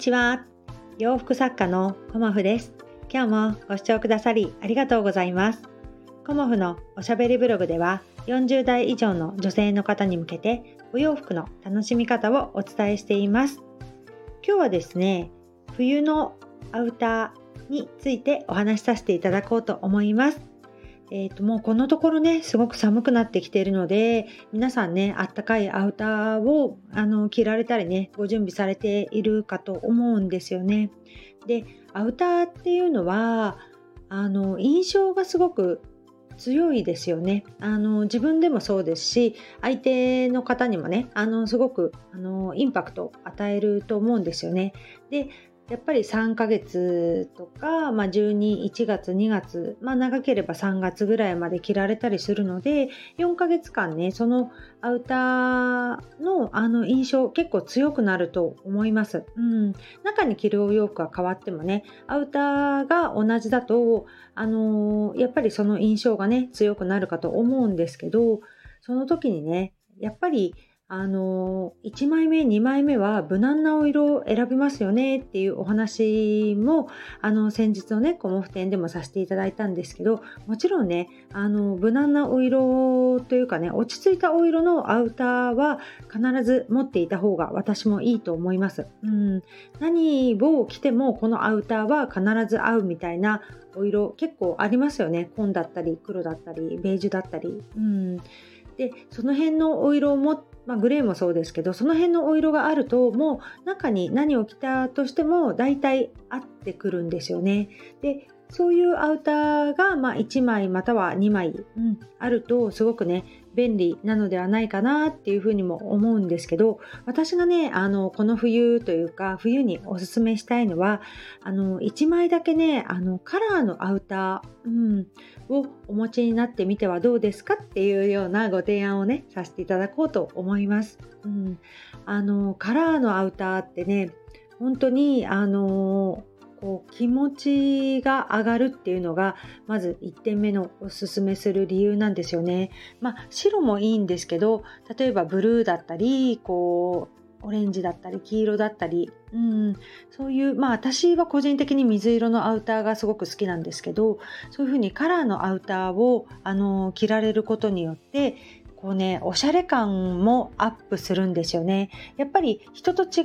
ちは。洋服作家のコモフです。今日もご視聴くださりありがとうございます。コモフのおしゃべりブログでは40代以上の女性の方に向けてお洋服の楽しみ方をお伝えしています。今日はですね、冬のアウターについてお話しさせていただこうと思います。えー、ともうこのところねすごく寒くなってきているので皆さんねあったかいアウターをあの着られたりねご準備されているかと思うんですよね。でアウターっていうのはあの印象がすごく強いですよねあの自分でもそうですし相手の方にもねあのすごくあのインパクトを与えると思うんですよね。でやっぱり3ヶ月とか、まあ、12、1月、2月、まあ、長ければ3月ぐらいまで着られたりするので、4ヶ月間ね、そのアウターのあの印象結構強くなると思います。うん。中に着るお洋服は変わってもね、アウターが同じだと、あのー、やっぱりその印象がね、強くなるかと思うんですけど、その時にね、やっぱりあの1枚目2枚目は無難なお色を選びますよねっていうお話もあの先日のねコモフ展でもさせていただいたんですけどもちろんねあの無難なお色というかね落ち着いたお色のアウターは必ず持っていた方が私もいいと思います。うん、何を着てもこのアウターは必ず合うみたいなお色結構ありますよね紺だったり黒だったりベージュだったり。うんでその辺のお色を持っまあ、グレーもそうですけどその辺のお色があるともう中に何を着たとしても大体合ってくるんですよね。でそういうアウターが、まあ、1枚または2枚、うん、あるとすごくね便利なのではないかなっていうふうにも思うんですけど私がねあのこの冬というか冬におすすめしたいのはあの1枚だけねあのカラーのアウター、うん、をお持ちになってみてはどうですかっていうようなご提案をねさせていただこうと思います。うん、あのカラーのアウターってね本当にあのこう気持ちが上がるっていうのがまず1点目のおすすめする理由なんですよね。まあ白もいいんですけど例えばブルーだったりこうオレンジだったり黄色だったり、うん、そういうまあ私は個人的に水色のアウターがすごく好きなんですけどそういうふうにカラーのアウターをあの着られることによってこうねおしゃれ感もアップするんですよねやっぱり人と違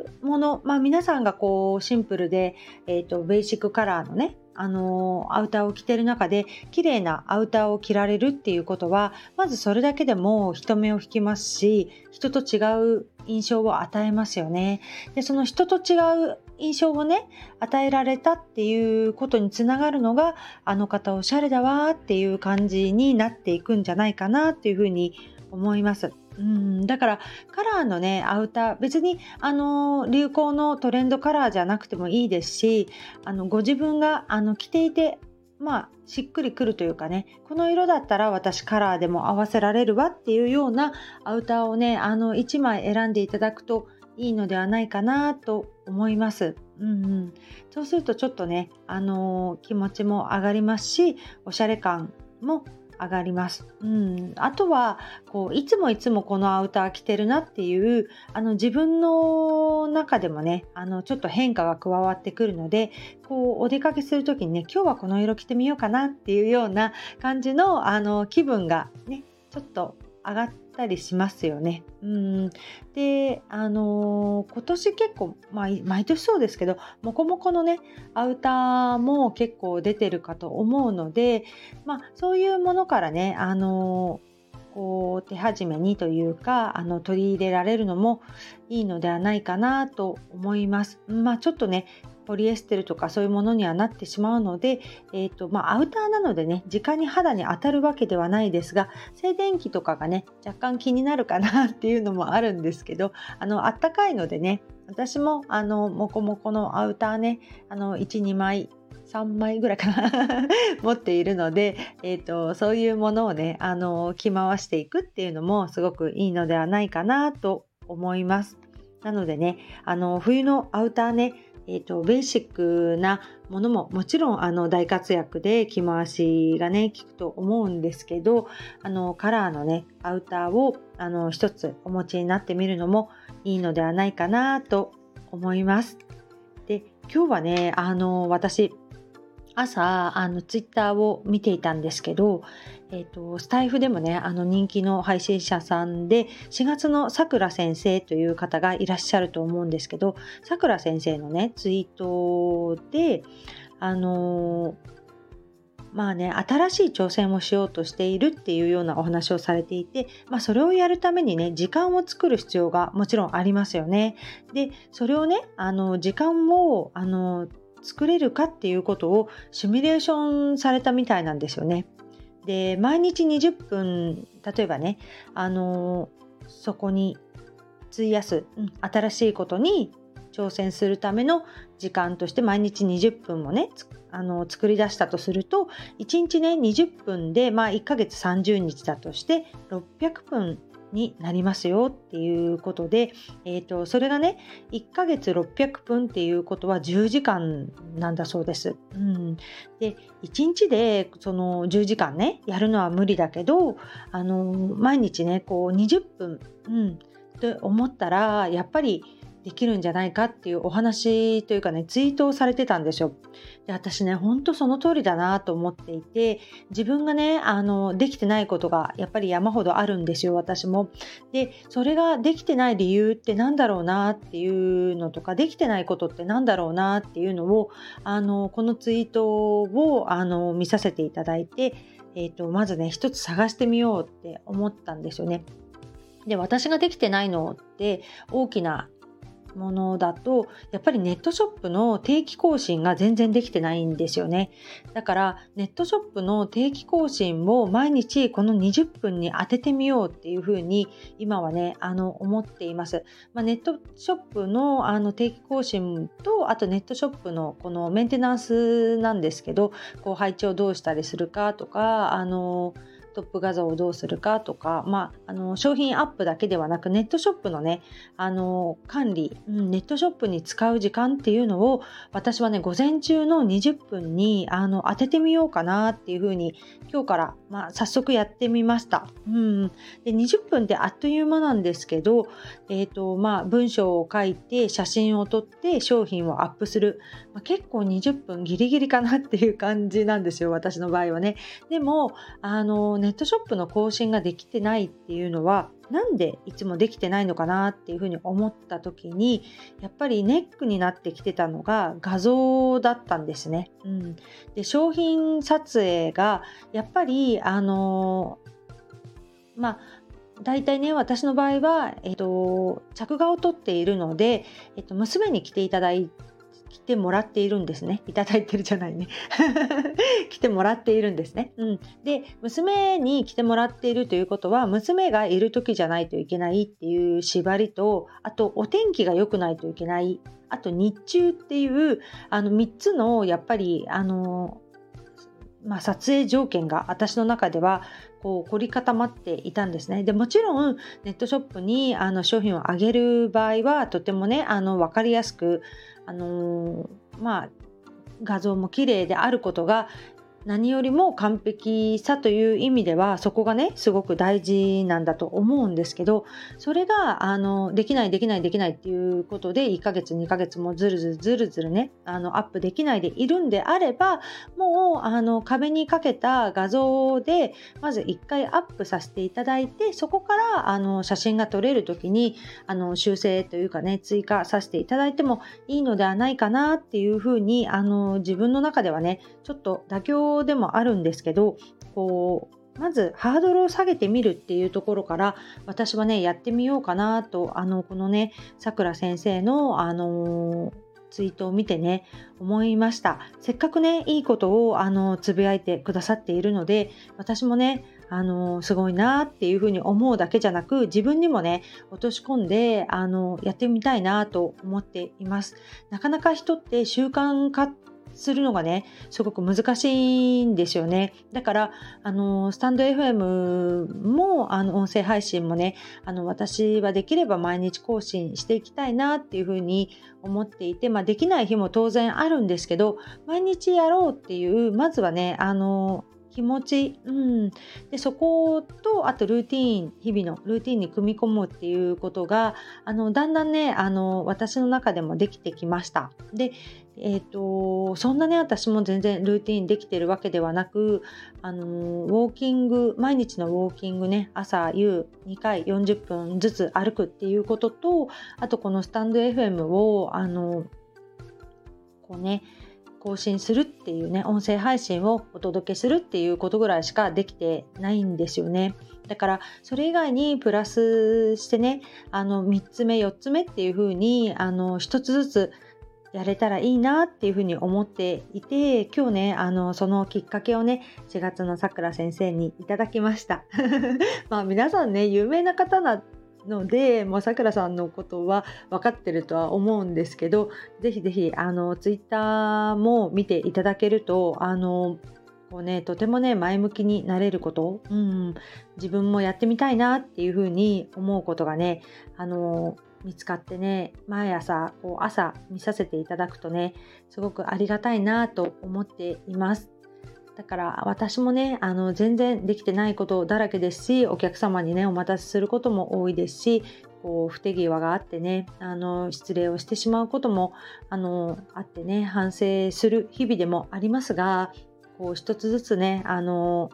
うものまあ皆さんがこうシンプルで、えーと、ベーシックカラーのねあのアウターを着てる中で綺麗なアウターを着られるっていうことはまずそれだけでも人目を引きますし人と違う印象を与えますよね。でその人と違う印象をね与えられたっていうことにつながるのがあの方おしゃれだわっていう感じになっていくんじゃないかなっていうふうに思います。うんだからカラーのねアウター別にあの流行のトレンドカラーじゃなくてもいいですしあのご自分があの着ていてまあしっくりくるというかねこの色だったら私カラーでも合わせられるわっていうようなアウターをねあの1枚選んでいただくといいのではないかなと思います。うんうん、そうするとちょっとね、あのー、気持ちも上がりますしおしゃれ感も上がります。うん、あとはこういつもいつもこのアウター着てるなっていうあの自分の中でもねあのちょっと変化が加わってくるのでこうお出かけする時にね今日はこの色着てみようかなっていうような感じのあの気分がねちょっと上がってたりしますよね。うんであのー、今年結構、まあ、毎年そうですけどもこもこのねアウターも結構出てるかと思うので、まあ、そういうものからねあのーこう手始めにというかあの取り入れられるのもいいのではないかなと思います。まあちょっとねポリエステルとかそういうものにはなってしまうので、えーとまあ、アウターなのでね直に肌に当たるわけではないですが静電気とかがね若干気になるかなっていうのもあるんですけどあのあったかいのでね私もあのモコモコのアウターね12枚3枚ぐらいかな 持っているので、えーと、そういうものをねあの着回していくっていうのもすごくいいのではないかなと思います。なのでねあの冬のアウターねえーと、ベーシックなものももちろんあの大活躍で着回しがね効くと思うんですけどあのカラーのねアウターをあの一つお持ちになってみるのもいいのではないかなと思います。で今日はねあの私朝あのツイッターを見ていたんですけど、えーと、スタイフでもねあの人気の配信者さんで4月のさくら先生という方がいらっしゃると思うんですけどさくら先生のねツイートであのーまあね、新しい挑戦をしようとしているっていうようなお話をされていて、まあ、それをやるためにね、時間を作る必要がもちろんありますよね。で、それをね、あの、時間を、あの、作れるかっていうことをシミュレーションされたみたいなんですよね。で、毎日20分、例えばね、あの、そこに費やす、うん、新しいことに挑戦するための時間として毎日20分もねあの作り出したとすると1日ね20分で、まあ、1ヶ月30日だとして600分になりますよっていうことで、えーと、それがね1ヶ月600分っていうことは10時間なんだそうです。うん、で1日でその10時間ねやるのは無理だけどあの毎日ねこう20分、うん、って思ったらやっぱりできるんじゃないかっていうお話というかねツイートをされてたんですよ。で私ねほんとその通りだなと思っていて自分がねあのできてないことがやっぱり山ほどあるんですよ私も。でそれができてない理由って何だろうなっていうのとかできてないことって何だろうなっていうのをあのこのツイートをあの見させていただいて、えーとまずね一つ探してみようって思ったんですよね。で私ができてないのって大きなものだとやっぱりネットショップの定期更新が全然できてないんですよね。だからネットショップの定期更新を毎日この20分に当ててみようっていうふうに今はねあの思っています、まあ、ネットショップのあの定期更新とあとネットショップのこのメンテナンスなんですけどこう配置をどうしたりするかとかあのトップ画像をどうするかとか、まあ、あの商品アップだけではなくネットショップのねあの管理、うん、ネットショップに使う時間っていうのを私はね午前中の20分にあの当ててみようかなっていうふうに今日から、まあ、早速やってみました。うん、で20分ってあっという間なんですけど、えーとまあ、文章を書いて写真を撮って商品をアップする、まあ、結構20分ギリギリかなっていう感じなんですよ私の場合はね。でもあのネットショップの更新ができてないっていうのはなんでいつもできてないのかなっていうふうに思った時にやっぱりネックになってきてたのが画像だったんですね。うん、で商品撮影がやっぱりあのー、まあ大体ね私の場合は、えっと、着画を撮っているので、えっと、娘に来ていただい来てもらっているんですね。いただいてるじゃないね。来てもらっているんですね。うん。で、娘に来てもらっているということは、娘がいる時じゃないといけないっていう縛りと、あとお天気が良くないといけない。あと日中っていう、あの3つの、やっぱり、あの、まあ、撮影条件が私の中ではこう凝り固まっていたんですね。でもちろんネットショップにあの商品をあげる場合はとてもねあの分かりやすくあのー、まあ画像も綺麗であることが何よりも完璧さという意味ではそこがねすごく大事なんだと思うんですけどそれがあのできないできないできないっていうことで1ヶ月2ヶ月もずるずるずるずるねあのアップできないでいるんであればもうあの壁にかけた画像でまず1回アップさせていただいてそこからあの写真が撮れる時にあの修正というかね追加させていただいてもいいのではないかなっていうふうにあの自分の中ではねちょっと妥協でもあるんですけどこうまずハードルを下げてみるっていうところから私はねやってみようかなとあのこのねさくら先生のあのツイートを見てね思いました。せっかくねいいことをあのつぶやいてくださっているので私もねあのすごいなっていうふうに思うだけじゃなく自分にもね落とし込んであのやってみたいなと思っています。なかなか人って習慣化するのがねすごく難しいんですよね。だからあのスタンド FM もあの音声配信もねあの私はできれば毎日更新していきたいなっていうふうに思っていて、まあ、できない日も当然あるんですけど毎日やろうっていうまずはねあの気持ち、うん、でそことあとルーティーン日々のルーティンに組み込むっていうことがあのだんだんねあの私の中でもできてきました。でえーと、そんなね私も全然ルーティンできてるわけではなくあのウォーキング毎日のウォーキングね朝夕2回40分ずつ歩くっていうこととあとこのスタンド FM をあのこうね更新するっていうね音声配信をお届けするっていうことぐらいしかできてないんですよね。だからそれ以外にプラスしてねあの3つ目4つ目っていう風にあの1つずつやれたらいいなっていうふうに思っていて今日ねあのそのきっかけをね4月のさくら先生にいただきました まあ皆さんね有名な方なので、もうさくらさんのことは分かってるとは思うんですけど、ぜひぜひ、あの、ツイッターも見ていただけると、あの、こうね、とてもね、前向きになれること、うん、自分もやってみたいなっていうふうに思うことがね、あの、見つかってね、毎朝、こう朝見させていただくとね、すごくありがたいなと思っています。だから私もねあの全然できてないことだらけですしお客様にねお待たせすることも多いですしこう不手際があってねあの失礼をしてしまうこともあのあってね反省する日々でもありますがこう一つずつねあの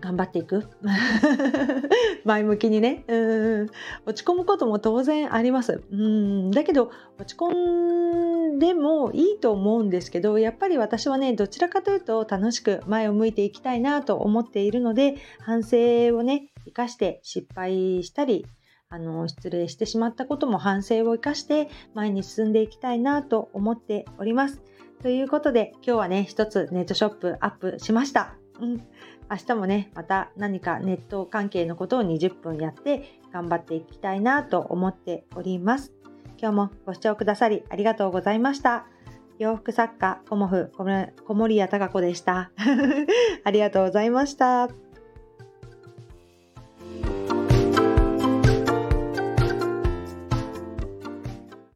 頑張っていく。前向きにね。うん。落ち込むことも当然あります。うん。だけど落ち込んでもいいと思うんですけどやっぱり私はねどちらかというと楽しく前を向いていきたいなと思っているので反省をね生かして失敗したりあの失礼してしまったことも反省を生かして前に進んでいきたいなと思っております。ということで今日はね一つネットショップアップしました。うん。明日もね、また何かネット関係のことを20分やって頑張っていきたいなと思っております。今日もご視聴くださりありがとうございました。洋服作家、コモフ、小森屋隆子でした。ありがとうございました。